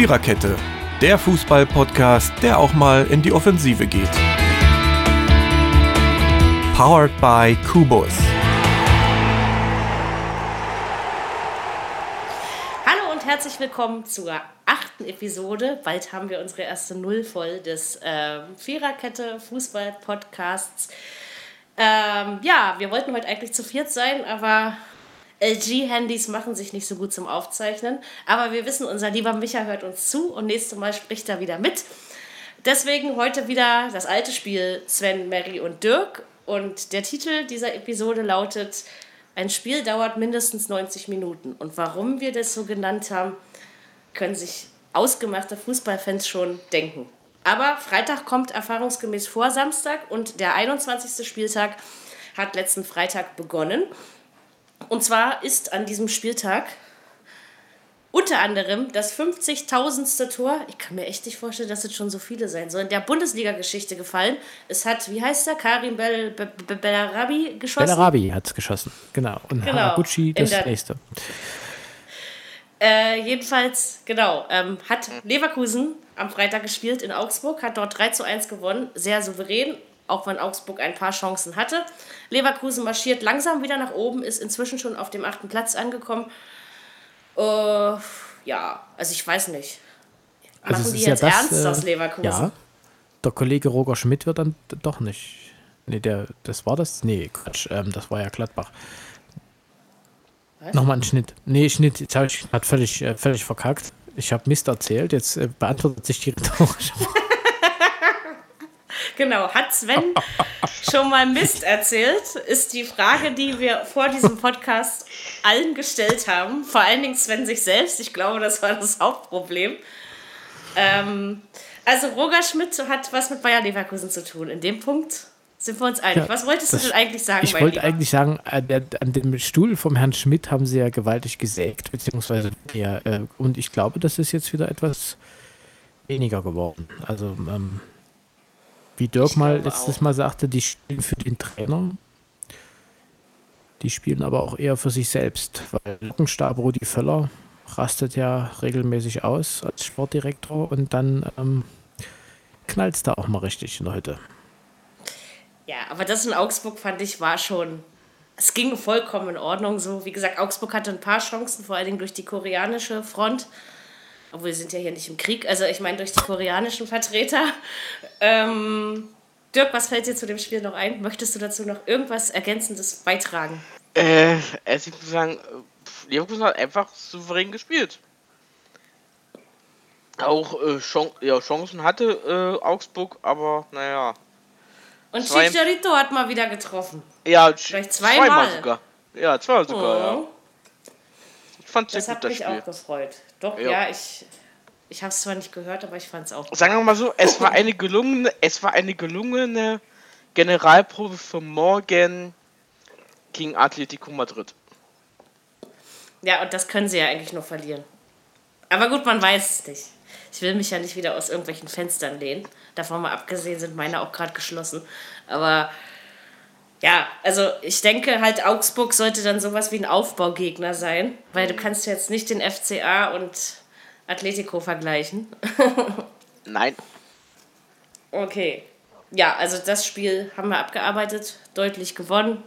Viererkette, der Fußball-Podcast, der auch mal in die Offensive geht. Powered by Kubus. Hallo und herzlich willkommen zur achten Episode. Bald haben wir unsere erste Null voll des äh, Viererkette Fußball-Podcasts. Ähm, ja, wir wollten heute eigentlich zu viert sein, aber LG-Handys machen sich nicht so gut zum Aufzeichnen. Aber wir wissen, unser lieber Micha hört uns zu und nächstes Mal spricht er wieder mit. Deswegen heute wieder das alte Spiel Sven, Mary und Dirk. Und der Titel dieser Episode lautet: Ein Spiel dauert mindestens 90 Minuten. Und warum wir das so genannt haben, können sich ausgemachte Fußballfans schon denken. Aber Freitag kommt erfahrungsgemäß vor Samstag und der 21. Spieltag hat letzten Freitag begonnen. Und zwar ist an diesem Spieltag unter anderem das 50.000. Tor, ich kann mir echt nicht vorstellen, dass es schon so viele sein sollen, der Bundesliga-Geschichte gefallen. Es hat, wie heißt er, Karim Bel Be Be Bellarabi geschossen. Bellarabi hat es geschossen, genau. Und Genau. Haraguchi das nächste. Äh, jedenfalls, genau, ähm, hat Leverkusen am Freitag gespielt in Augsburg, hat dort 3 zu 1 gewonnen, sehr souverän, auch wenn Augsburg ein paar Chancen hatte. Leverkusen marschiert langsam wieder nach oben, ist inzwischen schon auf dem achten Platz angekommen. Äh, ja, also ich weiß nicht. Machen Also die ist ja jetzt das, ernst äh, aus Leverkusen? Ja, der Kollege Roger Schmidt wird dann doch nicht. Nee, der, das war das? Nee, Quatsch, ähm, das war ja Gladbach. Was? Nochmal ein Schnitt. Nee, Schnitt, jetzt habe ich grad völlig, äh, völlig verkackt. Ich habe Mist erzählt, jetzt äh, beantwortet sich die rhetorische Frage. Genau, hat Sven schon mal Mist erzählt? Ist die Frage, die wir vor diesem Podcast allen gestellt haben. Vor allen Dingen Sven sich selbst. Ich glaube, das war das Hauptproblem. Ähm, also Roger Schmidt hat was mit Bayer Leverkusen zu tun. In dem Punkt sind wir uns einig. Ja, was wolltest du denn eigentlich sagen? Ich wollte Lieber? eigentlich sagen, äh, an dem Stuhl vom Herrn Schmidt haben sie ja gewaltig gesägt, beziehungsweise ja, äh, und ich glaube, das ist jetzt wieder etwas weniger geworden. Also, ähm, wie Dirk mal letztes auch. Mal sagte, die spielen für den Trainer, die spielen aber auch eher für sich selbst, weil Lockenstab Rudi Völler rastet ja regelmäßig aus als Sportdirektor und dann ähm, knallt es da auch mal richtig in der Hütte. Ja, aber das in Augsburg fand ich war schon. Es ging vollkommen in Ordnung so. Wie gesagt, Augsburg hatte ein paar Chancen, vor allen Dingen durch die koreanische Front. Obwohl, wir sind ja hier nicht im Krieg. Also, ich meine, durch die koreanischen Vertreter. Ähm, Dirk, was fällt dir zu dem Spiel noch ein? Möchtest du dazu noch irgendwas Ergänzendes beitragen? Äh, also ich muss sagen, Leverkusen hat einfach souverän gespielt. Auch äh, Chan ja, Chancen hatte äh, Augsburg, aber naja. Und Zwei- Chicharito hat mal wieder getroffen. Ja, Vielleicht zweimal. sogar. Ja, zweimal sogar, ja. Oh, Ich fand sehr das gut hat das mich Spiel. auch gefreut. Doch, Ja. ja, ich, ich habe es zwar nicht gehört, aber ich fand es auch gut. Sagen wir mal so, es war eine gelungene, es war eine gelungene Generalprobe für morgen gegen Atletico Madrid. Ja, und das können sie ja eigentlich nur verlieren. Aber gut, man weiß es nicht. Ich will mich ja nicht wieder aus irgendwelchen Fenstern lehnen. Davon mal abgesehen sind meine auch gerade geschlossen. Aber ja, also ich denke halt, Augsburg sollte dann sowas wie ein Aufbaugegner sein, weil du kannst jetzt nicht den FCA und Atletico vergleichen. Nein, Okay. Ja, also das Spiel haben wir abgearbeitet, deutlich gewonnen,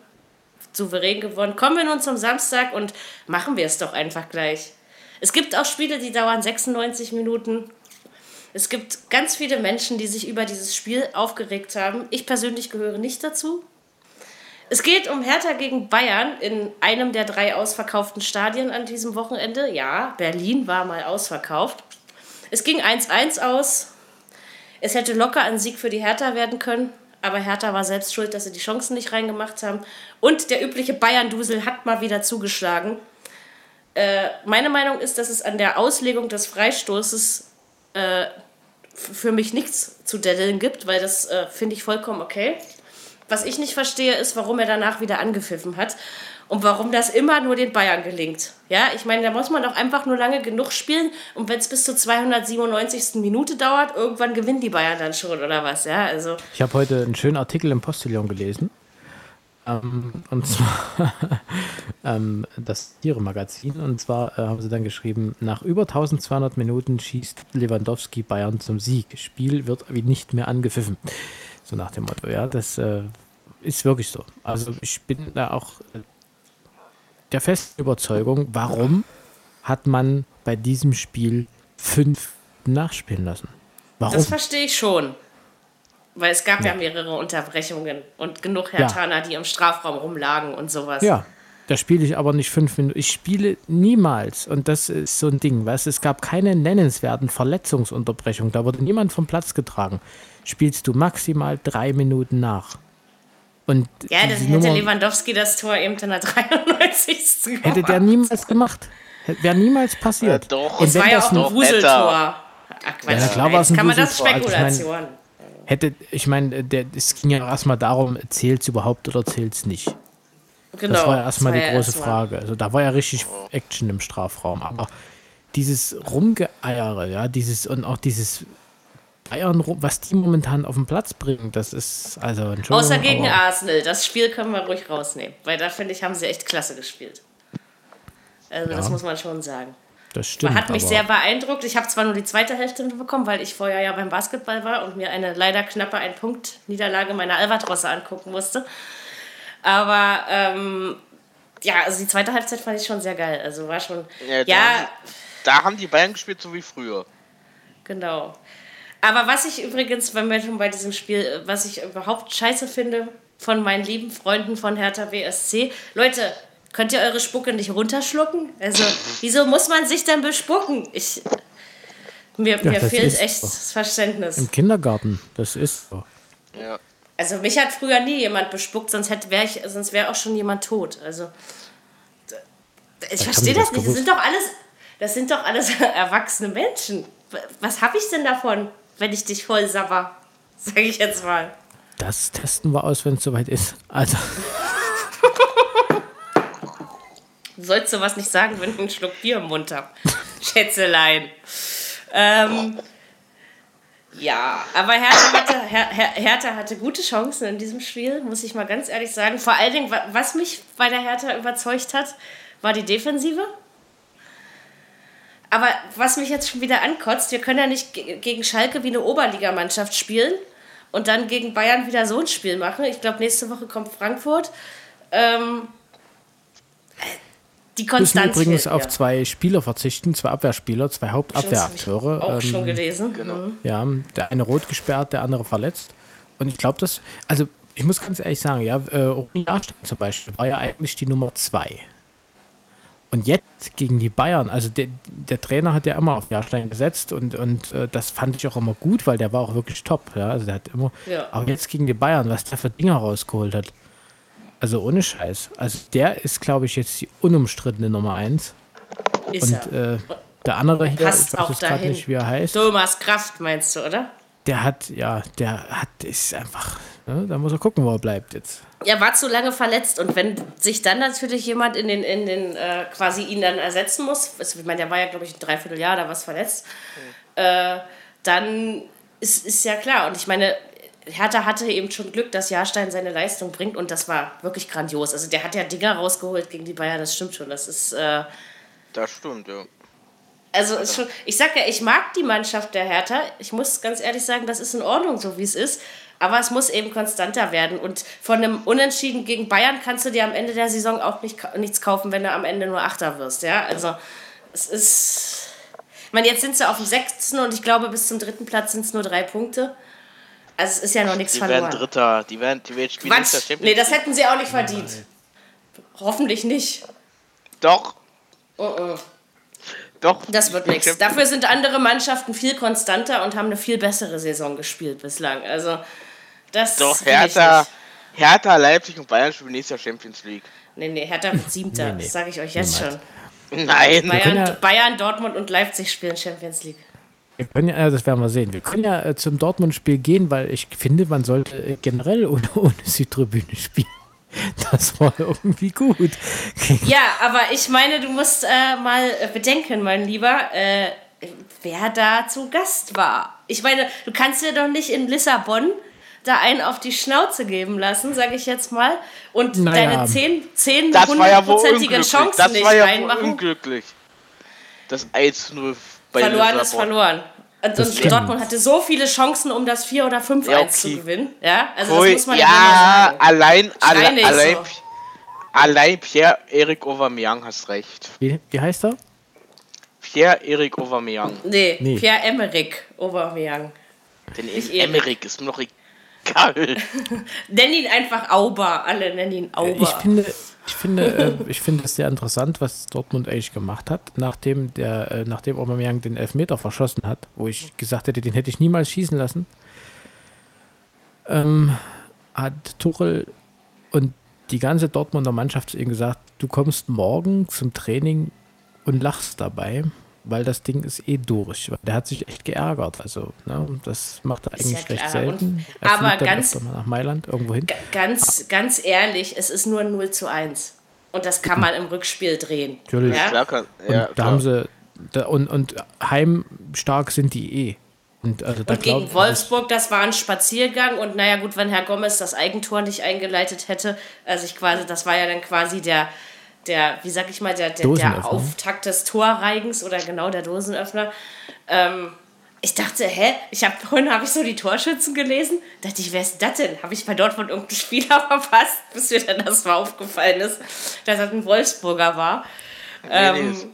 souverän gewonnen. Kommen wir nun zum Samstag und machen wir es doch einfach gleich. Es gibt auch Spiele, die dauern 96 Minuten. Es gibt ganz viele Menschen, die sich über dieses Spiel aufgeregt haben. Ich persönlich gehöre nicht dazu. Es geht um Hertha gegen Bayern in einem der drei ausverkauften Stadien an diesem Wochenende. Ja, Berlin war mal ausverkauft. Es ging 1-1 aus. Es hätte locker ein Sieg für die Hertha werden können, aber Hertha war selbst schuld, dass sie die Chancen nicht reingemacht haben. Und der übliche Bayern-Dusel hat mal wieder zugeschlagen. Äh, meine Meinung ist, dass es an der Auslegung des Freistoßes äh, für mich nichts zu daddeln gibt, weil das äh, finde ich vollkommen okay. Was ich nicht verstehe, ist, warum er danach wieder angepfiffen hat und warum das immer nur den Bayern gelingt. Ja, ich meine, da muss man doch einfach nur lange genug spielen und wenn es bis zur 297. Minute dauert, irgendwann gewinnen die Bayern dann schon oder was, ja? Also, Ich habe heute einen schönen Artikel im Postillon gelesen. Ähm, und zwar ähm, das Tiere-Magazin. Und zwar äh, haben sie dann geschrieben, nach über 1200 Minuten schießt Lewandowski Bayern zum Sieg. Spiel wird wie nicht mehr angepfiffen. So nach dem Motto, ja, das äh, ist wirklich so. Also ich bin da auch äh, der festen Überzeugung, warum hat man bei diesem Spiel fünf nachspielen lassen? Warum? Das verstehe ich schon. Weil es gab ja, ja mehrere Unterbrechungen und genug Hertaner, ja. die im Strafraum rumlagen und sowas. Ja, da spiele ich aber nicht fünf Minuten. Ich spiele niemals, und das ist so ein Ding, weißt es gab keine nennenswerten Verletzungsunterbrechungen. Da wurde niemand vom Platz getragen. Spielst du maximal drei Minuten nach. Und ja, das hätte Nummer, Lewandowski das Tor eben in der 93. gemacht. Hätte der niemals gemacht. Wäre niemals passiert. Ja, doch. Und es war ja auch ein Wuseltor. Ach, Quatsch. Ja, klar war es ein kann man das Spekulation. Also ich mein, hätte, ich meine, es ging ja erstmal darum, zählt es überhaupt oder zählt es nicht. Genau. Das war ja erstmal die ja große erst Frage. Also da war ja richtig Action im Strafraum. Aber dieses Rumgeeiere, ja, dieses und auch dieses Bayern, was die momentan auf den Platz bringen, das ist also Außer gegen Arsenal, das Spiel können wir ruhig rausnehmen, weil da finde ich, haben sie echt klasse gespielt. Also ja, das muss man schon sagen. Das stimmt. Man hat mich sehr beeindruckt. Ich habe zwar nur die zweite Hälfte bekommen, weil ich vorher ja beim Basketball war und mir eine leider knappe ein Punkt Niederlage meiner Albatrosse angucken musste. Aber ähm, ja, also die zweite Halbzeit fand ich schon sehr geil. Also war schon. Ja, da, Haben, da haben die Bayern gespielt, so wie früher. Genau. Aber was ich übrigens, wenn wir schon bei diesem Spiel, was ich überhaupt scheiße finde von meinen lieben Freunden von Hertha BSC, Leute, könnt ihr eure Spucke nicht runterschlucken? Also, wieso muss man sich denn bespucken? Ich, mir, ja, mir fehlt echt das Verständnis. Im Kindergarten, das ist so. Ja. Also mich hat früher nie jemand bespuckt, sonst wäre ich, sonst wäre auch schon jemand tot. Also ich verstehe das, das nicht. Das sind doch alles, das sind doch alles erwachsene Menschen. Was habe ich denn davon? Wenn ich dich voll sabber. Sag ich jetzt mal. Das testen wir aus, wenn es soweit ist. Also. du sollst sowas nicht sagen, wenn ich einen Schluck Bier im Mund habe. Schätzelein. Ähm, ja, aber Hertha hatte, Her Her Hertha hatte gute Chancen in diesem Spiel, muss ich mal ganz ehrlich sagen. Vor allen Dingen, was mich bei der Hertha überzeugt hat, war die Defensive. Aber was mich jetzt schon wieder ankotzt, wir können ja nicht gegen Schalke wie eine Oberligamannschaft spielen und dann gegen Bayern wieder so ein Spiel machen. Ich glaube, nächste Woche kommt Frankfurt. Ähm, die Konstanz. Müssen übrigens auf zwei Spieler verzichten, zwei Abwehrspieler, zwei Hauptabwehrakteure. Auch ähm, schon gelesen. Genau. Mhm. Ja, der eine rot gesperrt, der andere verletzt. Und ich glaube, das, also ich muss ganz ehrlich sagen, ja, äh, zum Beispiel war ja eigentlich die Nummer zwei. Und jetzt gegen die Bayern, also der, der Trainer hat ja immer auf Jahrstein gesetzt und, und äh, das fand ich auch immer gut, weil der war auch wirklich top. Ja? Also der hat immer. Ja. Aber jetzt gegen die Bayern, was der für Dinger rausgeholt hat. Also ohne Scheiß. Also der ist, glaube ich, jetzt die unumstrittene Nummer eins. Ist und äh, der andere hier, Passt ich weiß gerade nicht, wie er heißt. Thomas Kraft meinst du, oder? Der hat, ja, der hat, ist einfach, ne, da muss er gucken, wo er bleibt jetzt er war zu lange verletzt und wenn sich dann natürlich jemand in den, in den äh, quasi ihn dann ersetzen muss, also, ich meine, der war ja, glaube ich, ein Dreivierteljahr da was verletzt, mhm. äh, dann ist, ist ja klar. Und ich meine, Hertha hatte eben schon Glück, dass Jahrstein seine Leistung bringt und das war wirklich grandios. Also der hat ja Dinger rausgeholt gegen die Bayern, das stimmt schon. Das ist. Äh, das stimmt, ja. Also ist schon, ich sag ja, ich mag die Mannschaft der Hertha. Ich muss ganz ehrlich sagen, das ist in Ordnung, so wie es ist. Aber es muss eben konstanter werden. Und von einem Unentschieden gegen Bayern kannst du dir am Ende der Saison auch nicht, nichts kaufen, wenn du am Ende nur Achter wirst. Ja? Also es ist. Ich meine, jetzt sind sie auf dem sechsten und ich glaube, bis zum dritten Platz sind es nur drei Punkte. Also es ist ja noch nichts die verloren. Die werden Dritter, die werden, die werden spielen Quatsch. Nee, das hätten sie auch nicht verdient. Nein. Hoffentlich nicht. Doch. Uh -uh. Doch. Das wird nichts. Dafür sind andere Mannschaften viel konstanter und haben eine viel bessere Saison gespielt bislang. Also das Doch, Hertha, Hertha, Leipzig und Bayern spielen nächstes Jahr Champions League. Nee, nee, Hertha wird Siebter, nee, nee. das sage ich euch jetzt schon. Nein. Bayern, ja Bayern, Dortmund und Leipzig spielen Champions League. Wir können ja, das werden wir sehen. Wir können ja äh, zum Dortmund-Spiel gehen, weil ich finde, man sollte äh, generell ohne, ohne Südtribüne spielen. Das war irgendwie gut. Ja, aber ich meine, du musst äh, mal bedenken, mein Lieber, äh, wer da zu Gast war. Ich meine, du kannst ja doch nicht in Lissabon da einen auf die Schnauze geben lassen, sage ich jetzt mal, und Naja. deine 10, 10 Das war ja wohl hundertprozentige unglücklich. Chancen Das nicht war ja reinmachen. unglücklich. Das 1-0 bei Verloren ist verloren. Und, und. Dortmund hatte so viele Chancen, um das 4 oder 5-1 Ja, okay. zu gewinnen. Ja, also Ui, das muss man ja, ja, sagen. allein, alle, allein, so. allein Pierre-Erik Aubameyang hast recht. Wie, wie heißt er? Pierre-Erik Aubameyang. Nee, Nee. Pierre-Emerick Aubameyang. Denn. Emmerich ist mir noch egal. Nenn ihn einfach Auber. Alle nennen ihn Auber. Ich finde, ich finde, äh, ich finde es sehr interessant, was Dortmund eigentlich gemacht hat, nachdem der, äh, nachdem Aubameyang den Elfmeter verschossen hat, wo ich gesagt hätte, den hätte ich niemals schießen lassen, ähm, hat Tuchel und die ganze Dortmunder Mannschaft zu ihm gesagt, du kommst morgen zum Training und lachst dabei, weil das Ding ist eh durch. Der hat sich echt geärgert. Also, ne, das macht er eigentlich ja recht selten. Er aber ganz- nach Mailand irgendwo hin. Ganz, ganz ehrlich, es ist nur ein 0 zu 1. Und das kann man im Rückspiel drehen. Natürlich. Ja? Klar kann, Und ja, da klar. haben sie da, und, und heimstark sind die eh. Und, also da Und gegen glaub- Wolfsburg, das war ein Spaziergang. Und naja, gut, wenn Herr Gomez das Eigentor nicht eingeleitet hätte, also ich quasi, das war ja dann quasi der, der wie sag ich mal, der, der, der. Auftakt des Torreigens oder genau der Dosenöffner. Ähm, ich dachte, hä? Ich habe vorhin habe ich so die Torschützen gelesen. Dachte ich, wer ist das denn? Habe ich bei Dortmund irgendeinen Spieler verpasst, bis mir dann das mal aufgefallen ist, dass das ein Wolfsburger war. Nee, ähm,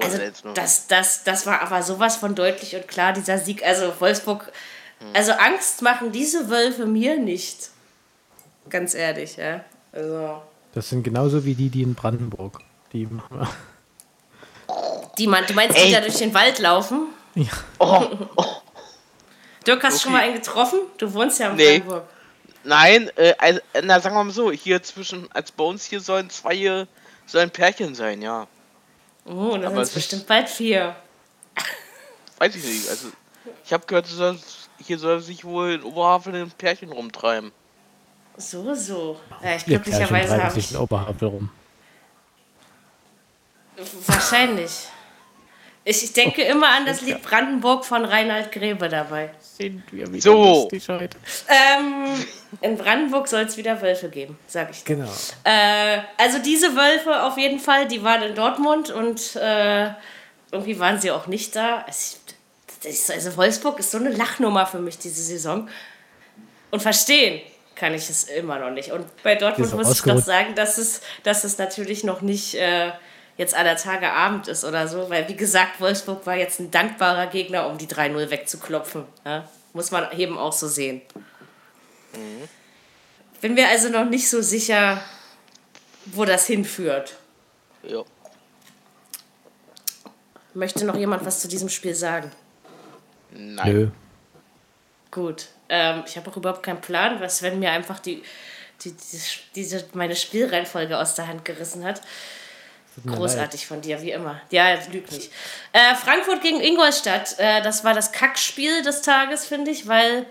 Also das, das, das war aber sowas von deutlich und klar, dieser Sieg. Also Wolfsburg, also Angst machen diese Wölfe mir nicht. Ganz ehrlich, ja. Also, das sind genauso wie die, die in Brandenburg. Die, die man, du meinst, die Ey. da durch den Wald laufen? ja, Oh, oh, Dirk, hast du schon mal Okay. einen getroffen? Du wohnst ja in Nee. Brandenburg. nein, äh, also, na sagen wir mal so, hier zwischen, als bei uns hier sollen zwei, äh, sollen Pärchen sein, ja. Oh, da sind es bestimmt bald vier. Weiß ich nicht, also ich habe gehört, soll, hier soll sich wohl in Oberhavel ein Pärchen rumtreiben. So, so. Ja, ich glücklicherweise habe ich. Oberhavel rum. Wahrscheinlich. Ich, ich denke immer an das Lied Brandenburg von Reinhard Grebe dabei. Sind wir wieder So. Ähm, in Brandenburg soll es wieder Wölfe geben, sag ich dir. Genau. Äh, also diese Wölfe auf jeden Fall, die waren in Dortmund und äh, irgendwie waren sie auch nicht da. Also, also Wolfsburg ist so eine Lachnummer für mich diese Saison. Und verstehen kann ich es immer noch nicht. Und bei Dortmund muss ich doch ausgerutscht. sagen, dass es, dass es natürlich noch nicht äh, jetzt aller Tage Abend ist oder so, weil wie gesagt, Wolfsburg war jetzt ein dankbarer Gegner, um die 3-0 wegzuklopfen. Ja? Muss man eben auch so sehen. Bin mir also noch nicht so sicher, wo das hinführt. Ja. Möchte noch jemand was zu diesem Spiel sagen? Nein. Nö. Gut. Ähm, ich habe auch überhaupt keinen Plan, was Sven mir einfach die, die, diese, diese, meine Spielreihenfolge aus der Hand gerissen hat. Großartig von dir, wie immer. Ja, lüg nicht. Äh, Frankfurt gegen Ingolstadt, äh, das war das Kackspiel des Tages, finde ich, weil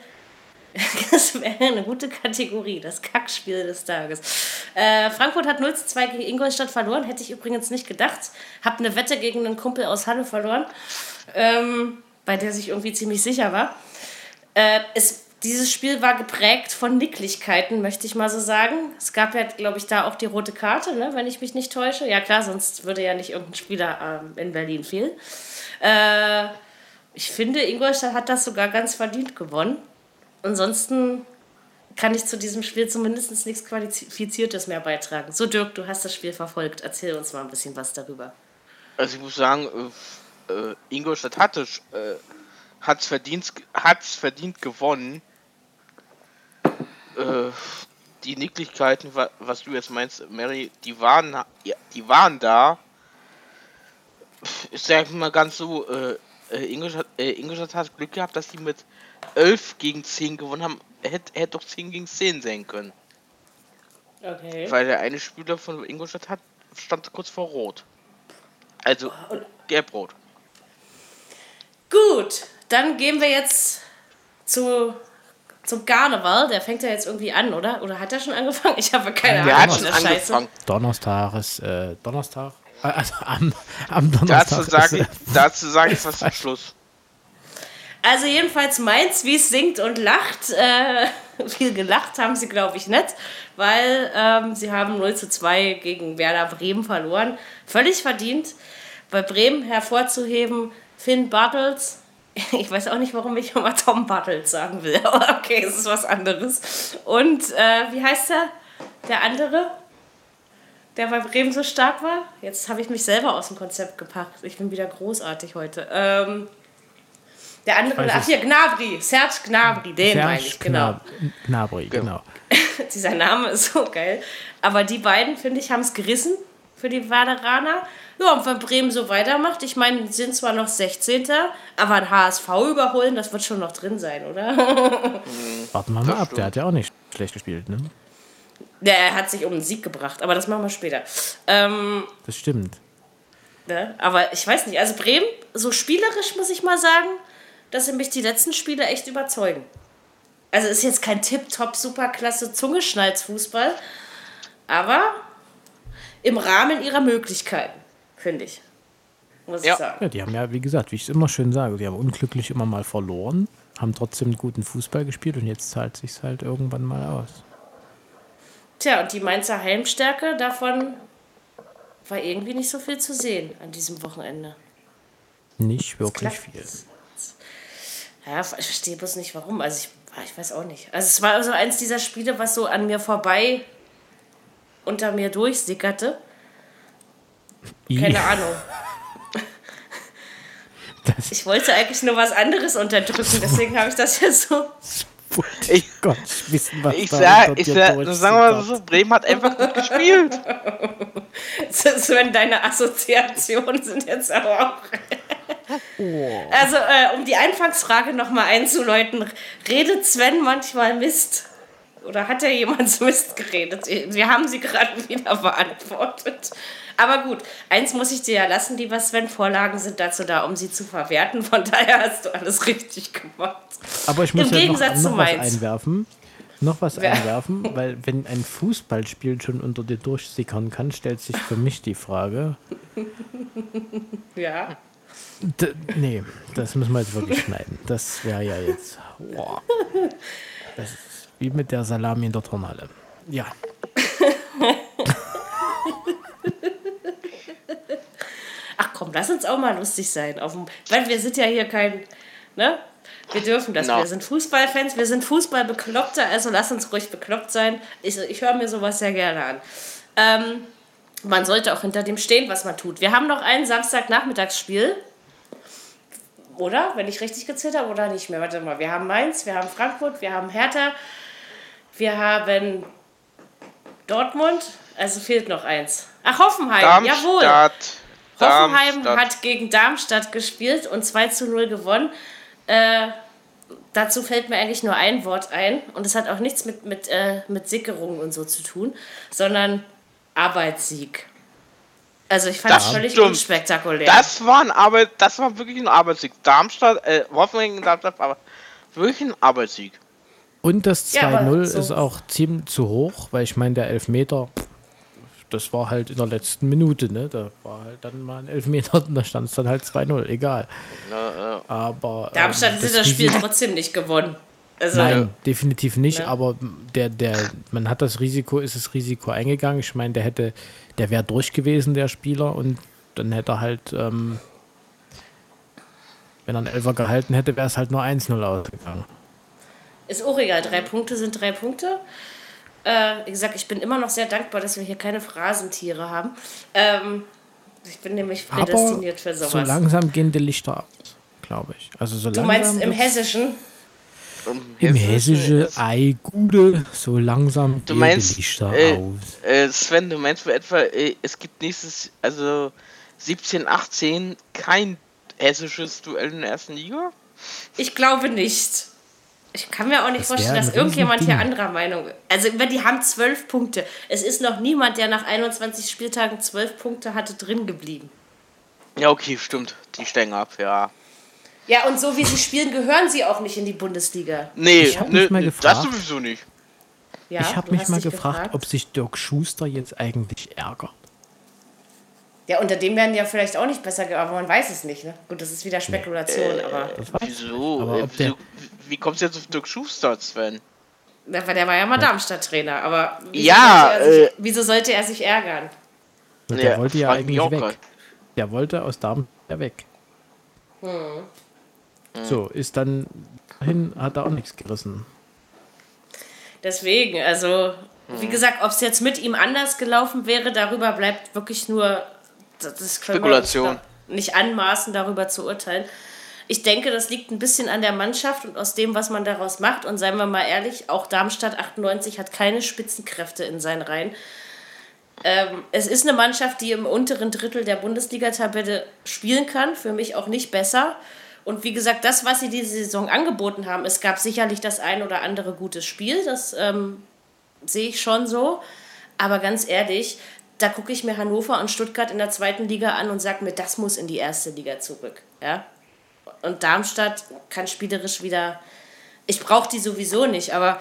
das wäre eine gute Kategorie, das Kackspiel des Tages. Äh, Frankfurt hat 0 zu 2 gegen Ingolstadt verloren, hätte ich übrigens nicht gedacht. Hab eine Wette gegen einen Kumpel aus Halle verloren, ähm, bei der sich irgendwie ziemlich sicher war. Äh, es, dieses Spiel war geprägt von Nicklichkeiten, möchte ich mal so sagen. Es gab ja, glaube ich, da auch die rote Karte, ne, wenn ich mich nicht täusche. Ja klar, sonst würde ja nicht irgendein Spieler ähm, in Berlin fehlen. Äh, ich finde, Ingolstadt hat das sogar ganz verdient gewonnen. Ansonsten kann ich zu diesem Spiel zumindest nichts Qualifiziertes mehr beitragen. So, Dirk, du hast das Spiel verfolgt. Erzähl uns mal ein bisschen was darüber. Also ich muss sagen, äh, äh, Ingolstadt hatte äh, hat's verdient, verdient gewonnen. Äh, die Nicklichkeiten, wa- was du jetzt meinst, Mary, die waren, die waren da. Ich sag mal ganz so, äh, äh, Ingolstadt, äh, Ingolstadt hat Glück gehabt, dass die mit 11 gegen 10 gewonnen haben. Hätte hätte doch 10 gegen 10 sein können. Okay. Weil der eine Spieler von Ingolstadt hat, stand kurz vor Rot. Also gelb-rot. Gut, dann gehen wir jetzt zu, zum Karneval. Der fängt ja jetzt irgendwie an, oder? Oder hat er schon angefangen? Ich habe keine Der Ahnung. schon das Scheiße. angefangen. Donnerstag ist äh, Donnerstag. Äh, Also am, am Donnerstag. Dazu sage dazu sage ich was zum Schluss. Also jedenfalls Mainz, wie es singt und lacht. Äh, viel gelacht haben sie, glaube ich, nicht, weil ähm, sie haben 0 zu 2 gegen Werder Bremen verloren. Völlig verdient. Bei Bremen hervorzuheben Finn Bartels. Ich weiß auch nicht, warum ich immer Tom Bartels sagen will, aber okay, es ist was anderes. Und äh, wie heißt er? Der andere? der bei Bremen so stark war. Jetzt habe ich mich selber aus dem Konzept gepackt. Ich bin wieder großartig heute. Ähm, der andere, ach hier, Gnabry, Serge Gnabry, den Serge meine ich, genau. Gnabry, genau. Dieser Name ist so geil. Aber die beiden, finde ich, haben es gerissen für die Werderaner. Ja, und wenn Bremen so weitermacht, ich meine, die sind zwar noch 16. Aber ein HSV überholen, das wird schon noch drin sein, oder? Warten wir mal ab, der hat ja auch nicht schlecht gespielt, ne? Der hat sich um den Sieg gebracht, aber das machen wir später. Ähm, das stimmt. Ne? Aber ich weiß nicht, also Bremen, so spielerisch muss ich mal sagen, dass sie mich die letzten Spiele echt überzeugen. Also ist jetzt kein Tip-Top, Superklasse Zungeschnalzfußball, aber im Rahmen ihrer Möglichkeiten, finde ich. Muss ja. ich sagen. Ja, die haben ja, wie gesagt, wie ich es immer schön sage, die haben unglücklich immer mal verloren, haben trotzdem guten Fußball gespielt und jetzt zahlt sich halt irgendwann mal aus. Tja, und die Mainzer Heimstärke, davon war irgendwie nicht so viel zu sehen an diesem Wochenende. Nicht wirklich viel. Ja, ich verstehe bloß nicht warum. Also ich, ich weiß auch nicht. Also es war also eins dieser Spiele, was so an mir vorbei unter mir durchsickerte. Keine Ahnung. Das ich wollte eigentlich nur was anderes unterdrücken, deswegen habe ich das ja so ich, Gott wissen, was ich sag, ich sag, sagen wir mal so, Bremen hat einfach gut gespielt. Sven, deine Assoziationen sind jetzt aber auch. Oh. Also, äh, um die Anfangsfrage nochmal einzuläuten, redet Sven manchmal Mist? Oder hat er jemals Mist geredet? Wir haben sie gerade wieder beantwortet. Aber gut, eins muss ich dir ja lassen, lieber Sven. Vorlagen sind dazu da, um sie zu verwerten. Von daher hast du alles richtig gemacht. Aber ich muss Im ja Gegensatz noch, noch was einwerfen. Noch was ja. einwerfen, weil wenn ein Fußballspiel schon unter dir durchsickern kann, stellt sich für mich die Frage. Ja. D nee, das müssen wir jetzt wirklich schneiden. Das wäre ja jetzt. Wow. Das ist wie mit der Salami in der Turnhalle. Ja. komm, lass uns auch mal lustig sein. Auf dem, weil wir sind ja hier kein, ne? Wir dürfen das. No. Wir sind Fußballfans, wir sind Fußballbekloppte, also lass uns ruhig bekloppt sein. Ich, ich höre mir sowas sehr gerne an. Ähm, man sollte auch hinter dem stehen, was man tut. Wir haben noch ein Samstagnachmittagsspiel. Oder? Wenn ich richtig gezählt habe, oder nicht mehr? Warte mal. Wir haben Mainz, wir haben Frankfurt, wir haben Hertha, wir haben Dortmund. Also fehlt noch eins. Ach, Hoffenheim, Darmstadt. jawohl. Hoffenheim Darmstadt. hat gegen Darmstadt gespielt und 2 zu 0 gewonnen. Äh, dazu fällt mir eigentlich nur ein Wort ein und es hat auch nichts mit, mit, äh, mit Sickerungen und so zu tun, sondern Arbeitssieg. Also ich fand das, das völlig stimmt. unspektakulär. Das war ein Arbeit, das war wirklich ein Arbeitssieg. Darmstadt, äh, Hoffenheim Darmstadt, aber wirklich ein Arbeitssieg. Und das 2-0 ja, so. ist auch ziemlich zu hoch, weil ich meine, der Elfmeter das war halt in der letzten Minute, ne? Da war halt dann mal ein Elfmeter und da stand es dann halt 2-0, egal. Ja, ja. Aber. Darmstadt ähm, das, das Spiel trotzdem nicht gewonnen. Also, Nein, ja. definitiv nicht, ne? aber der, der, man hat das Risiko, ist das Risiko eingegangen. Ich meine, der hätte, der wäre durch gewesen, der Spieler, und dann hätte er halt, ähm, wenn er einen Elfer gehalten hätte, wäre es halt nur 1-0 ausgegangen. Ist auch egal, drei Punkte sind drei Punkte. Äh, wie gesagt, ich bin immer noch sehr dankbar, dass wir hier keine Phrasentiere haben. Ähm, ich bin nämlich prädestiniert Aber für sowas. So langsam gehen die Lichter ab, glaube ich. Also so du meinst im Hessischen? Im Hessischen, ei, Gude, so langsam du gehen die Lichter äh, aus. Äh, Sven, du meinst für etwa, äh, es gibt nächstes, also 17, 18 kein hessisches Duell in der ersten Liga? Ich glaube nicht. Ich kann mir auch nicht das vorstellen, dass irgendjemand hier anderer Meinung ist. Also, die haben zwölf Punkte. Es ist noch niemand, der nach 21 Spieltagen zwölf Punkte hatte, drin geblieben. Ja, okay, stimmt. Die steigen ab, ja. Ja, und so wie sie spielen, gehören sie auch nicht in die Bundesliga. Nee, ich habe mich mal gefragt. Das sowieso nicht. Ja, ich habe mich mal gefragt, gefragt, ob sich Dirk Schuster jetzt eigentlich ärgert. Ja, unter dem werden die ja vielleicht auch nicht besser, aber man weiß es nicht. Ne? Gut, das ist wieder Spekulation, Äh, aber. Wieso? Aber Äh, der-? Wie kommst du jetzt auf Dirk Schuster, Sven? Der, war- der war ja mal Darmstadt-Trainer, aber wieso, Ja, sollte er sich, äh, wieso sollte er sich ärgern? Der Ja, wollte ja eigentlich auch weg. grad. Der wollte aus Darmstadt ja weg. Hm. So, ist dann hin, hat er auch nichts gerissen. Deswegen, also, wie gesagt, ob es jetzt mit ihm anders gelaufen wäre, darüber bleibt wirklich nur. Das das Spekulation. Nicht anmaßen, darüber zu urteilen. Ich denke, das liegt ein bisschen an der Mannschaft und aus dem, was man daraus macht. Und seien wir mal ehrlich, auch Darmstadt 98 hat keine Spitzenkräfte in seinen Reihen. Ähm, es ist eine Mannschaft, die im unteren Drittel der Bundesliga-Tabelle spielen kann. Für mich auch nicht besser. Und wie gesagt, das, was sie diese Saison angeboten haben, es gab sicherlich das ein oder andere gutes Spiel. Das ähm, sehe ich schon so. Aber ganz ehrlich, da gucke ich mir Hannover und Stuttgart in der zweiten Liga an und sage mir, das muss in die erste Liga zurück. Ja? Und Darmstadt kann spielerisch wieder. Ich brauche die sowieso nicht, aber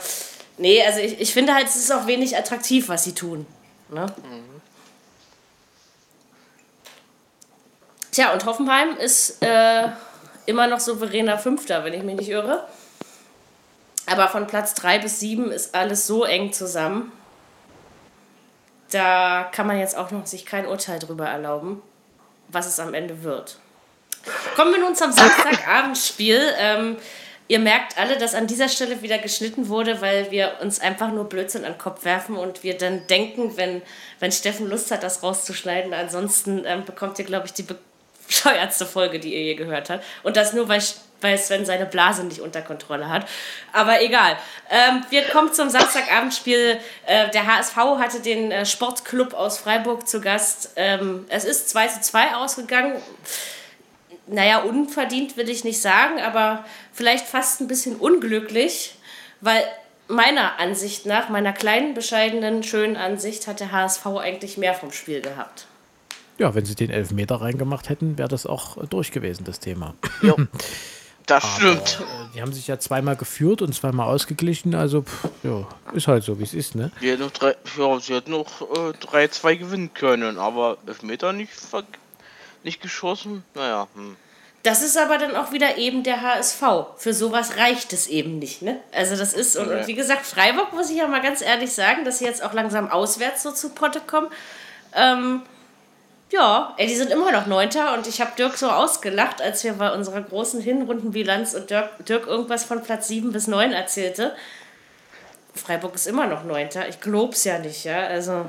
nee, also ich, ich finde halt, es ist auch wenig attraktiv, was sie tun. Ne? Tja, und Hoffenheim ist äh, immer noch souveräner Fünfter, wenn ich mich nicht irre. Aber von Platz 3 bis 7 ist alles so eng zusammen. Da kann man jetzt auch noch sich kein Urteil drüber erlauben, was es am Ende wird. Kommen wir nun zum Samstagabendspiel. Ähm, ihr merkt alle, dass an dieser Stelle wieder geschnitten wurde, weil wir uns einfach nur Blödsinn an den Kopf werfen und wir dann denken, wenn, wenn Steffen Lust hat, das rauszuschneiden. Ansonsten ähm, bekommt ihr, glaube ich, die bescheuertste Folge, die ihr je gehört habt. Und das nur, weil, weil Sven seine Blase nicht unter Kontrolle hat. Aber egal. Ähm, wir kommen zum Samstagabendspiel. Äh, der HSV hatte den äh, Sportclub aus Freiburg zu Gast. Ähm, es ist 2 zu 2 ausgegangen naja, unverdient will ich nicht sagen, aber vielleicht fast ein bisschen unglücklich, weil meiner Ansicht nach, meiner kleinen, bescheidenen, schönen Ansicht, hat der HSV eigentlich mehr vom Spiel gehabt. Ja, wenn sie den Elfmeter reingemacht hätten, wäre das auch äh, durch gewesen, das Thema. Jo. Das stimmt. Äh, Die haben sich ja zweimal geführt und zweimal ausgeglichen, also pff, ja, ist halt so, wie es ist, ne? Die hätten noch drei, ja, sie hätten noch äh, 3-2 gewinnen können, aber Elfmeter nicht, nicht geschossen. Naja, hm. Das ist aber dann auch wieder eben der HSV. Für sowas reicht es eben nicht, ne? Also das ist, und, und wie gesagt, Freiburg muss ich ja mal ganz ehrlich sagen, dass sie jetzt auch langsam auswärts so zu Potte kommen. Ähm, ja, ey, die sind immer noch Neunter und ich habe Dirk so ausgelacht, als wir bei unserer großen Hinrundenbilanz und Dirk, Dirk irgendwas von Platz 7 bis 9 erzählte. Freiburg ist immer noch Neunter. Ich glaub's ja nicht, ja. Also.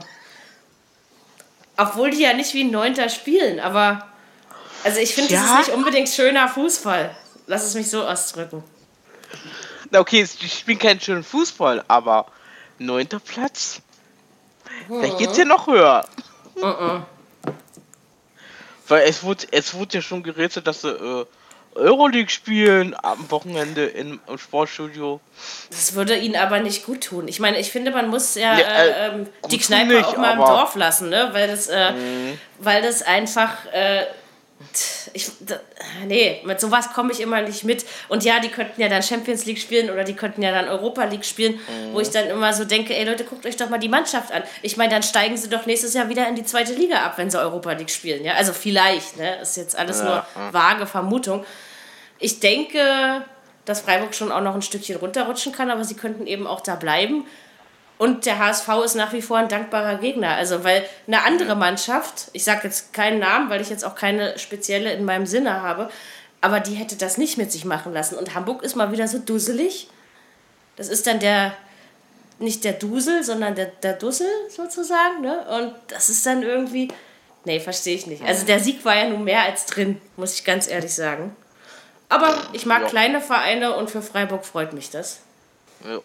Obwohl die ja nicht wie ein Neunter spielen, aber. Also ich finde, das Ja. ist nicht unbedingt schöner Fußball. Lass es mich so ausdrücken. Na okay, die spielen keinen schönen Fußball, aber neunter Platz? Vielleicht geht's ja noch höher. Weil es wurde, es wurde ja schon gerätselt, dass sie äh, Euroleague spielen am Wochenende im, im Sportstudio. Das würde ihnen aber nicht gut tun. Ich meine, ich finde, man muss ja, Ja, äh, äh, ähm, die Kneipe nicht, auch mal im Dorf lassen, ne? Weil das, äh, weil das einfach. Ich, nee, mit sowas komme ich immer nicht mit. Und ja, die könnten ja dann Champions League spielen oder die könnten ja dann Europa League spielen, wo ich dann immer so denke, ey Leute, guckt euch doch mal die Mannschaft an. Ich meine, dann steigen sie doch nächstes Jahr wieder in die zweite Liga ab, wenn sie Europa League spielen. Ja, also vielleicht, ne? Ist jetzt alles nur vage Vermutung. Ich denke, dass Freiburg schon auch noch ein Stückchen runterrutschen kann, aber sie könnten eben auch da bleiben. Und der HSV ist nach wie vor ein dankbarer Gegner. Also, weil eine andere Mannschaft, ich sage jetzt keinen Namen, weil ich jetzt auch keine spezielle in meinem Sinne habe, aber die hätte das nicht mit sich machen lassen. Und Hamburg ist mal wieder so dusselig. Das ist dann der, nicht der Dusel, sondern der, der Dussel sozusagen. Ne? Und das ist dann irgendwie, nee, verstehe ich nicht. Also, der Sieg war ja nun mehr als drin, muss ich ganz ehrlich sagen. Aber ich mag Ja. kleine Vereine und für Freiburg freut mich das. Ja.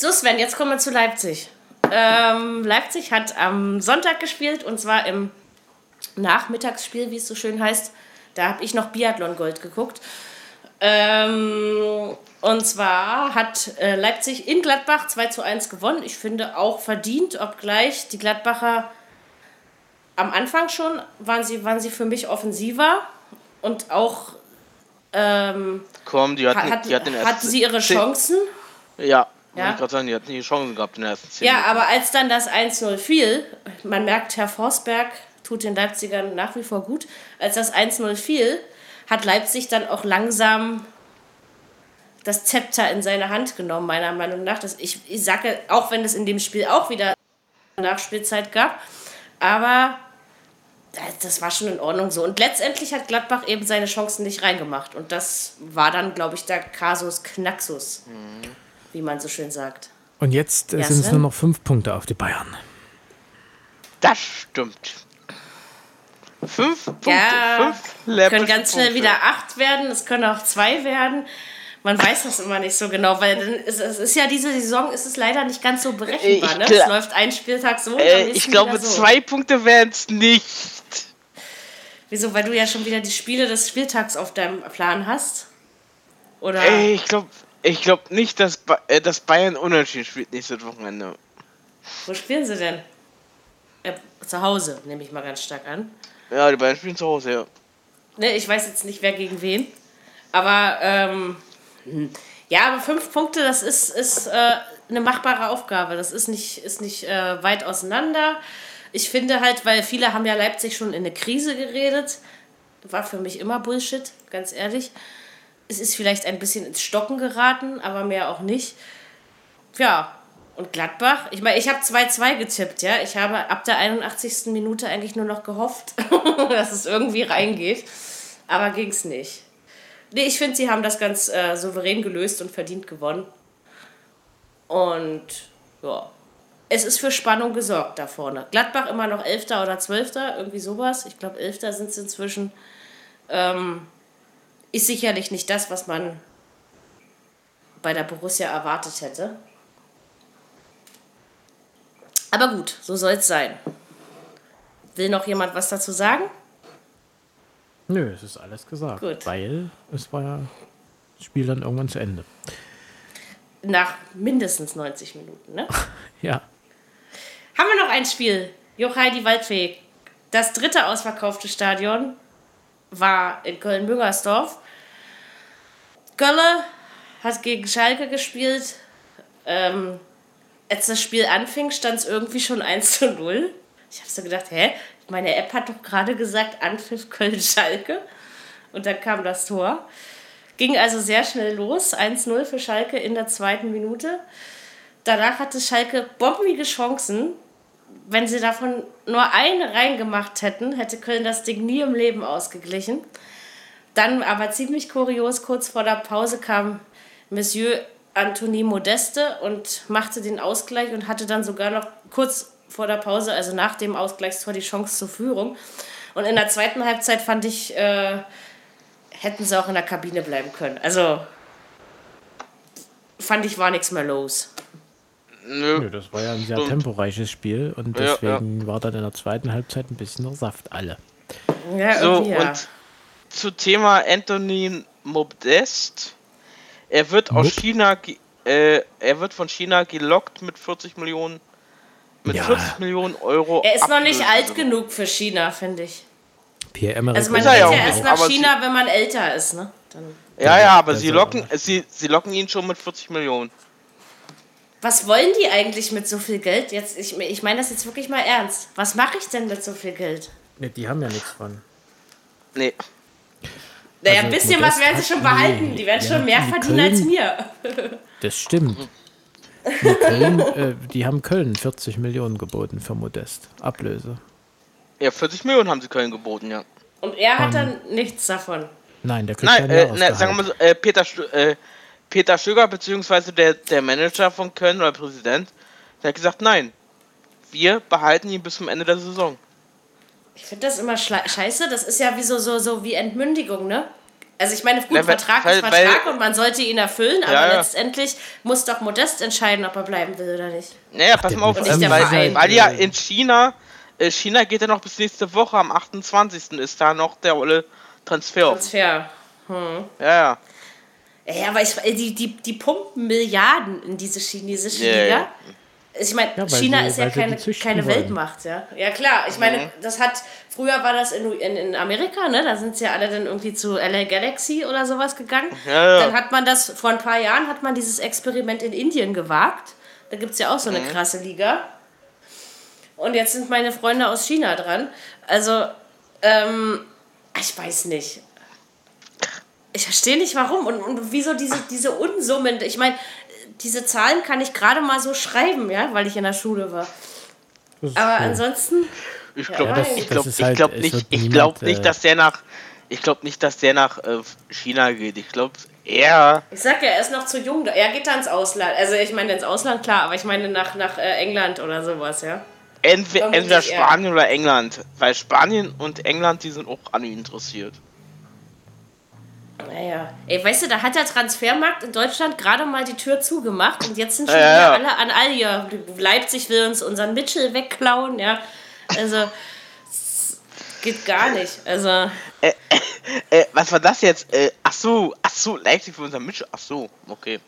So, Sven, jetzt kommen wir zu Leipzig. Ähm, Leipzig hat am Sonntag gespielt und zwar im Nachmittagsspiel, wie es so schön heißt. Da habe ich noch Biathlon Gold geguckt. Ähm, und zwar hat äh, Leipzig in Gladbach 2 zu 1 gewonnen. Ich finde auch verdient, obgleich die Gladbacher am Anfang schon waren sie, waren sie für mich offensiver und auch ähm, Komm, die hatten, hat, die hatten, hatten sie ihre Chancen. Ja, Ja, Ich gerade sagen, die hatten die Chancen gehabt in der ersten Szene. ja aber als dann das 1-0 fiel, man merkt, Herr Forsberg tut den Leipzigern nach wie vor gut. Als das 1-0 fiel, hat Leipzig dann auch langsam das Zepter in seine Hand genommen, meiner Meinung nach. Das, ich, ich sage, auch wenn es in dem Spiel auch wieder Nachspielzeit gab, aber das- das war schon in Ordnung so. Und letztendlich hat Gladbach eben seine Chancen nicht reingemacht. Und das war dann, glaube ich, der Kasus Knaxus, wie man so schön sagt. Und jetzt äh, Ja, sind es nur noch fünf Punkte auf die Bayern. Das stimmt. Fünf Punkte. Ja, fünf können ganz schnell wieder acht werden, es können auch zwei werden. Man weiß das immer nicht so genau, weil dann ist, es ist ja diese Saison ist es leider nicht ganz so berechenbar. Ich Ne? Es läuft ein Spieltag so Äh, ich glaube, so. zwei Punkte wären es nicht. Wieso? Weil du ja schon wieder die Spiele des Spieltags auf deinem Plan hast? Oder? Äh, ich glaube ich glaub nicht, dass, ba äh, dass Bayern unentschieden spielt nächstes Wochenende. Wo spielen sie denn? Äh, zu Hause, nehme ich mal ganz stark an. Ja, die Bayern spielen zu Hause, ja. Ne, ich weiß jetzt nicht, wer gegen wen. Aber, ähm, hm. ja, aber fünf Punkte, das ist, ist äh, eine machbare Aufgabe. Das ist nicht, ist nicht äh, weit auseinander. Ich finde halt, weil viele haben ja Leipzig schon in eine Krise geredet. War für mich immer Bullshit, ganz ehrlich. Es ist vielleicht ein bisschen ins Stocken geraten, aber mehr auch nicht. Ja, und Gladbach, ich meine, ich habe 2-2 getippt, ja. Ich habe ab der 81. Minute eigentlich nur noch gehofft, dass es irgendwie reingeht. Aber ging es nicht. Nee, ich finde, sie haben das ganz äh, souverän gelöst und verdient gewonnen. Und ja, es ist für Spannung gesorgt da vorne. Gladbach immer noch Elfter oder Zwölfter, irgendwie sowas. Ich glaube, Elfter sind es inzwischen. Ähm, ist sicherlich nicht das, was man bei der Borussia erwartet hätte. Aber gut, so soll es sein. Will noch jemand was dazu sagen? Nö, es ist alles gesagt. Gut. Weil es war ja das Spiel dann irgendwann zu Ende. Nach mindestens 90 Minuten, ne? Ja. Haben wir noch ein Spiel? Jochai die Waldfee. Das dritte ausverkaufte Stadion war in Köln-Müngersdorf. Gölle hat gegen Schalke gespielt. Ähm, als das Spiel anfing, stand es irgendwie schon 1 zu 0. Ich habe so gedacht, hä? Meine App hat doch gerade gesagt, Anpfiff Köln-Schalke. Und dann kam das Tor. Ging also sehr schnell los. 1-0 für Schalke in der zweiten Minute. Danach hatte Schalke bombige Chancen. Wenn sie davon nur eine reingemacht hätten, hätte Köln das Ding nie im Leben ausgeglichen. Dann aber ziemlich kurios, kurz vor der Pause kam Monsieur Anthony Modeste und machte den Ausgleich und hatte dann sogar noch kurz vor der Pause, also nach dem Ausgleichstor, die Chance zur Führung. Und in der zweiten Halbzeit fand ich, äh, hätten sie auch in der Kabine bleiben können. Also fand ich, war nichts mehr los. Nö. Nö, das war ja ein sehr Stimmt. temporeiches Spiel und Ja, deswegen war dann in der zweiten Halbzeit ein bisschen der Saft alle. Ja, So, ja. und zu Thema Anthony Modest. Er wird aus Mup. China, äh, er wird von China gelockt mit 40 Millionen, mit Ja. 40 Millionen Euro. Er ist noch nicht alt genug für China, finde ich. Pierre-Emerick Also man Ist er geht ja ja, auch erst nach China, wenn man älter ist, ne? Dann. Ja, ja, aber sie locken, sie, sie locken ihn schon mit 40 Millionen. Was wollen die eigentlich mit so viel Geld? Jetzt, ich, ich meine das jetzt wirklich mal ernst. Was mache ich denn mit so viel Geld? Ne, die haben ja nichts von. Nee. Naja, Also ein bisschen Modest was werden sie schon behalten. nee, Die werden ja, schon mehr die verdienen als Köln- mir. Das stimmt. Köln, äh, die haben Köln 40 Millionen geboten für Modest. Ablöse. Ja, 40 Millionen haben sie Köln geboten, ja. Und er hat dann nichts davon. Nein, der kriegt Nein, kein äh, ne, sagen wir mal so, äh, Peter, Stö- äh, Peter Stöger, beziehungsweise der, der Manager von Köln oder Präsident, der hat gesagt, nein, wir behalten ihn bis zum Ende der Saison. Ich finde das immer scheiße. Das ist ja wie so, so, so wie Entmündigung, ne? Also ich meine, gut, Ja, weil- Vertrag weil- ist Vertrag weil- und man sollte ihn erfüllen, aber Ja, letztendlich muss doch Modest entscheiden, ob er bleiben will oder nicht. Naja, pass mal auf, äh, der weil, Verein. weil ja in China, äh, China geht ja noch bis nächste Woche, am 28. ist da noch der olle Transfer. Transfer. Ja, ja. Ja, aber ich, die, die, die pumpen Milliarden in diese chinesische Ja, Liga. ja. ich meine, ja, China sie, ist ja keine, keine Weltmacht, ja. Ja, klar. Ich meine, mhm. das hat, früher war das in, in, in Amerika, ne? Da sind sie ja alle dann irgendwie zu LA Galaxy oder sowas gegangen. Ja, ja. Dann hat man das, vor ein paar Jahren hat man dieses Experiment in Indien gewagt. Da gibt es ja auch so eine mhm. krasse Liga. Und jetzt sind meine Freunde aus China dran. Also, ähm, ich weiß nicht. Ich verstehe nicht warum und, und wieso diese, diese Unsummen. Ich meine, diese Zahlen kann ich gerade mal so schreiben, ja, weil ich in der Schule war. Aber so. ansonsten. Ich glaube ja, ich glaub, ich halt, glaub nicht, ich glaub nicht, äh, dass der nach. Ich glaube nicht, dass der nach äh, China geht. Ich glaube eher. Ich sag ja, er ist noch zu jung. Er geht da ins Ausland. Also ich meine ins Ausland, klar, aber ich meine nach, nach äh, England oder sowas, ja. Entweder, entweder Spanien eher. oder England. Weil Spanien und England, die sind auch an ihn interessiert. Naja, ey, weißt du, da hat der Transfermarkt in Deutschland gerade mal die Tür zugemacht und jetzt sind schon ja, ja. alle an all hier. Leipzig will uns unseren Mitchell wegklauen, ja. Also, geht gar nicht. Also. Äh, äh, äh, was war das jetzt? Äh, ach so, ach so, Leipzig will unseren Mitchell. Ach so, okay.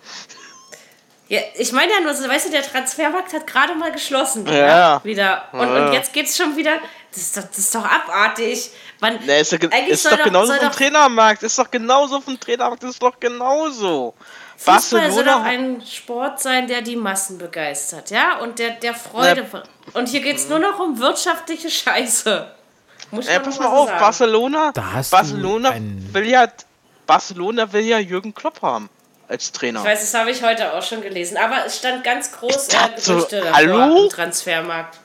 Ja, ich meine ja nur, weißt du, der Transfermarkt hat gerade mal geschlossen. Ja. ja wieder. Und, ja. und jetzt es schon wieder. Das ist doch, das ist doch abartig. Man, nee, ist, doch, ist doch genauso vom Trainermarkt. Ist doch genauso vom Trainermarkt. Ist doch genauso. Fußball soll doch ein Sport sein, der die Massen begeistert, ja? Und der, der Freude. Na, und hier geht es nur noch um wirtschaftliche Scheiße. Muss äh, pass mal auf, sagen. Barcelona, Barcelona will ja Barcelona will ja Jürgen Klopp haben als Trainer. Ich weiß, das habe ich heute auch schon gelesen. Aber es stand ganz groß äh, Gerüchte so, Hallo? im Transfermarkt.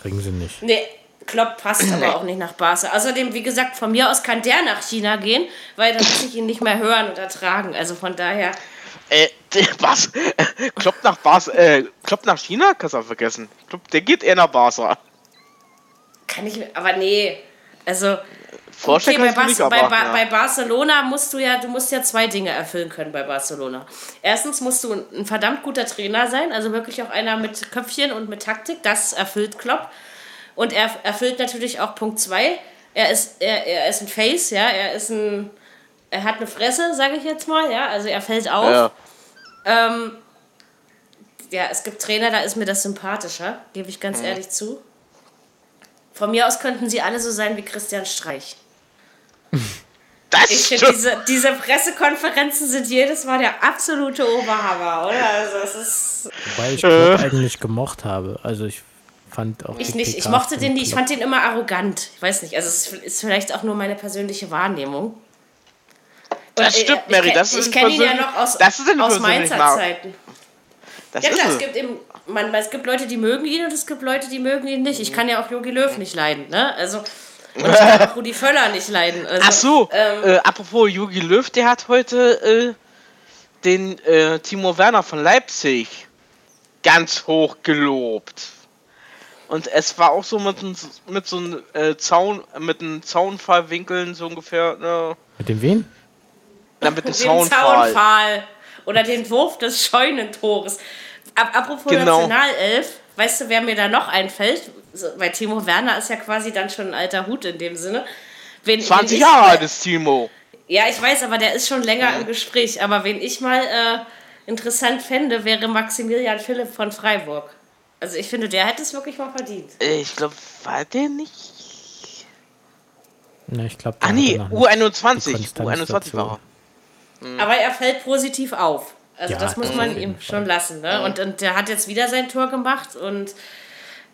Kriegen sie nicht. Nee, Klopp passt aber auch nicht nach Barca. Außerdem, wie gesagt, von mir aus kann der nach China gehen, weil dann muss ich ihn nicht mehr hören und ertragen. Also von daher. Äh, was? Klopp nach Barca, äh, Klopp nach China? Kannst du vergessen. Klopp, der geht eher nach Barca. Kann ich, aber nee. Also, okay, bei, aber, bei, ja. bei, Barcelona musst du ja, du musst ja zwei Dinge erfüllen können bei Barcelona. Erstens musst du ein verdammt guter Trainer sein, also wirklich auch einer mit Köpfchen und mit Taktik, das erfüllt Klopp. Und er erfüllt natürlich auch Punkt 2. Er ist, er, er ist ein Face, ja, er ist ein, er hat eine Fresse, sage ich jetzt mal, ja, also er fällt auf. Ja. Ähm, ja, es gibt Trainer, da ist mir das sympathischer, gebe ich ganz mhm. ehrlich zu. Von mir aus könnten sie alle so sein wie Christian Streich. Das ich finde, diese, diese Pressekonferenzen sind jedes Mal der absolute Oberhammer, oder? Also es ist Wobei ich Klopp eigentlich gemocht habe. Also ich fand auch. Ich nicht, ich mochte den nicht, ich fand den immer arrogant. Ich weiß nicht, also es ist vielleicht auch nur meine persönliche Wahrnehmung. Und das stimmt, ich, Mary, ich, das ist Ich kenne ihn ja noch aus, aus Mainzer Zeiten. Das ja klar, es gibt eben, man, es gibt Leute, die mögen ihn und es gibt Leute, die mögen ihn nicht. Ich kann ja auch Jogi Löw nicht leiden, ne? Also und ich kann auch Rudi Völler nicht leiden. Also, Ach so, ähm, äh, apropos Jogi Löw, der hat heute äh, den äh, Timo Werner von Leipzig ganz hoch gelobt. Und es war auch so mit, mit so einem äh, Zaun, mit einem Zaunfallwinkeln so ungefähr. Ne? Mit dem wen? Na, mit dem Zaunfall. Zaunfall. Oder den Wurf des Scheunentores. Apropos genau. Nationalelf, weißt du, wer mir da noch einfällt? Weil Timo Werner ist ja quasi dann schon ein alter Hut in dem Sinne. Wen, 20 wen Jahre alt ist Timo. Ja, ich weiß, aber der ist schon länger im Gespräch. Aber wen ich mal äh, interessant fände, wäre Maximilian Philipp von Freiburg. Also ich finde, der hätte es wirklich mal verdient. Ich glaube, war der nicht? Ne, ich glaube. Ah nee, U21. U21 war er. Mhm. Aber er fällt positiv auf. Also ja, das muss man ihm schon lassen. Ne? Und, und der hat jetzt wieder sein Tor gemacht. Und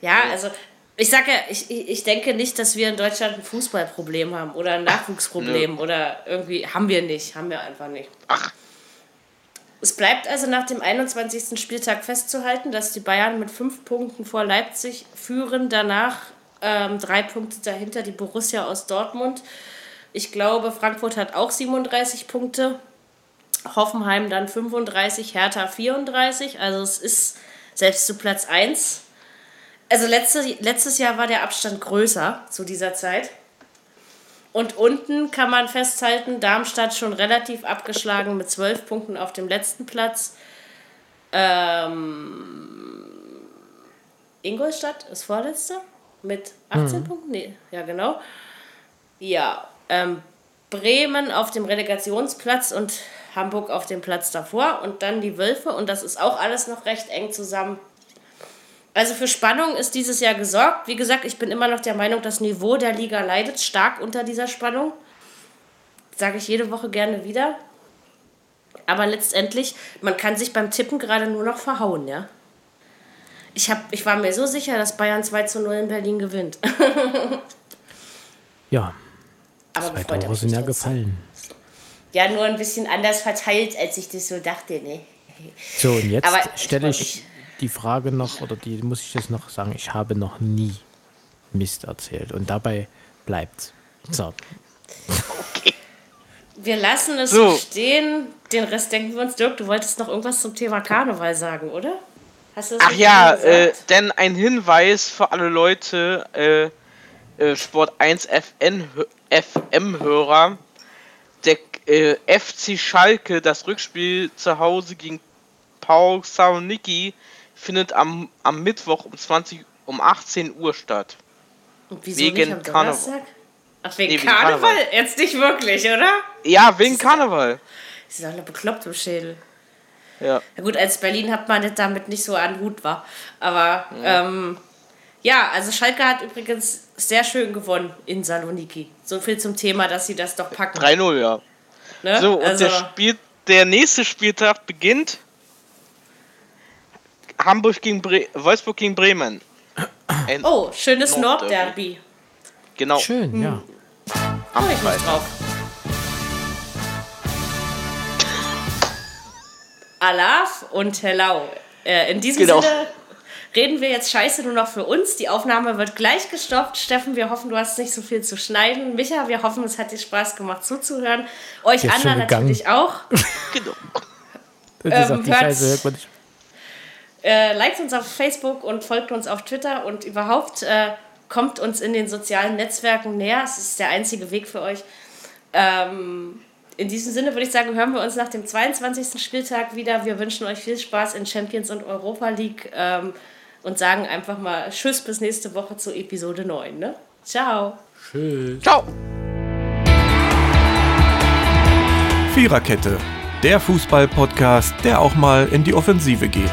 ja, also ich sage ja, ich, ich denke nicht, dass wir in Deutschland ein Fußballproblem haben oder ein Nachwuchsproblem Ach, oder irgendwie haben wir nicht, haben wir einfach nicht. Ach. Es bleibt also nach dem 21. Spieltag festzuhalten, dass die Bayern mit fünf Punkten vor Leipzig führen, danach ähm, drei Punkte dahinter die Borussia aus Dortmund. Ich glaube, Frankfurt hat auch 37 Punkte. Hoffenheim dann 35, Hertha 34. Also es ist selbst zu Platz 1. Also letzte, letztes Jahr war der Abstand größer zu dieser Zeit. Und unten kann man festhalten, Darmstadt schon relativ abgeschlagen mit 12 Punkten auf dem letzten Platz. Ähm, Ingolstadt ist vorletzter mit 18 mhm. Punkten. Nee, ja, genau. Ja, ähm, Bremen auf dem Relegationsplatz und Hamburg auf dem Platz davor und dann die Wölfe und das ist auch alles noch recht eng zusammen. Also für Spannung ist dieses Jahr gesorgt. Wie gesagt, ich bin immer noch der Meinung, das Niveau der Liga leidet stark unter dieser Spannung. Sage ich jede Woche gerne wieder. Aber letztendlich, man kann sich beim Tippen gerade nur noch verhauen, ja. Ich, hab, ich war mir so sicher, dass Bayern 2 zu 0 in Berlin gewinnt. Ja, Aber zwei Tore sind ja gefallen. Ja, nur ein bisschen anders verteilt, als ich das so dachte, ne? So, und jetzt Aber ich stelle freu ich die Frage noch, oder die muss ich jetzt noch sagen, ich habe noch nie Mist erzählt. Und dabei bleibt's. So, Wir lassen es So. stehen. Den Rest denken wir uns. Dirk, du wolltest noch irgendwas zum Thema Karneval sagen, oder? Hast du das Ach nicht ja, äh, denn ein Hinweis für alle Leute, äh, äh, Sport 1 FN, FM-Hörer, der äh, FC Schalke, das Rückspiel zu Hause gegen Paul Saloniki, findet am, am Mittwoch um 20 um 18 Uhr statt. Und wieso wegen nicht am Karneval. Donnerstag? Ach, wegen, Nee, wegen Karneval? Karneval. Jetzt nicht wirklich, oder? Ja, wegen Karneval. Sie sind alle bekloppt im Schädel. Ja. Ja gut, als Berlin hat man das damit nicht so an Hut war. Aber ähm, ja, also Schalke hat übrigens sehr schön gewonnen in Saloniki. So viel zum Thema, dass sie das doch packen. 3-0, ja. ne? So, und also, der, Spiel, der nächste Spieltag beginnt Hamburg gegen Bre Wolfsburg gegen Bremen. Ein, oh, schönes Nordderby. Nordderby. Genau. schön, ja. am Freue ich Freitag. drauf. Alaf und Hello. Äh, in diesem Genau. Sinne reden wir jetzt scheiße nur noch für uns. Die Aufnahme wird gleich gestoppt. Steffen, wir hoffen, du hast nicht so viel zu schneiden. Micha, wir hoffen, es hat dir Spaß gemacht zuzuhören. Euch ist anderen natürlich auch. Genau. Wie gesagt, die hört's. Scheiße hört man nicht. Äh, liked uns auf Facebook und folgt uns auf Twitter und überhaupt äh, kommt uns in den sozialen Netzwerken näher. Es ist der einzige Weg für euch. Ähm, in diesem Sinne würde ich sagen, hören wir uns nach dem 22. Spieltag wieder. Wir wünschen euch viel Spaß in Champions und Europa League ähm, und sagen einfach mal Tschüss bis nächste Woche zu Episode 9. Ne? Ciao. Ciao. Viererkette, der Fußball-Podcast, der auch mal in die Offensive geht.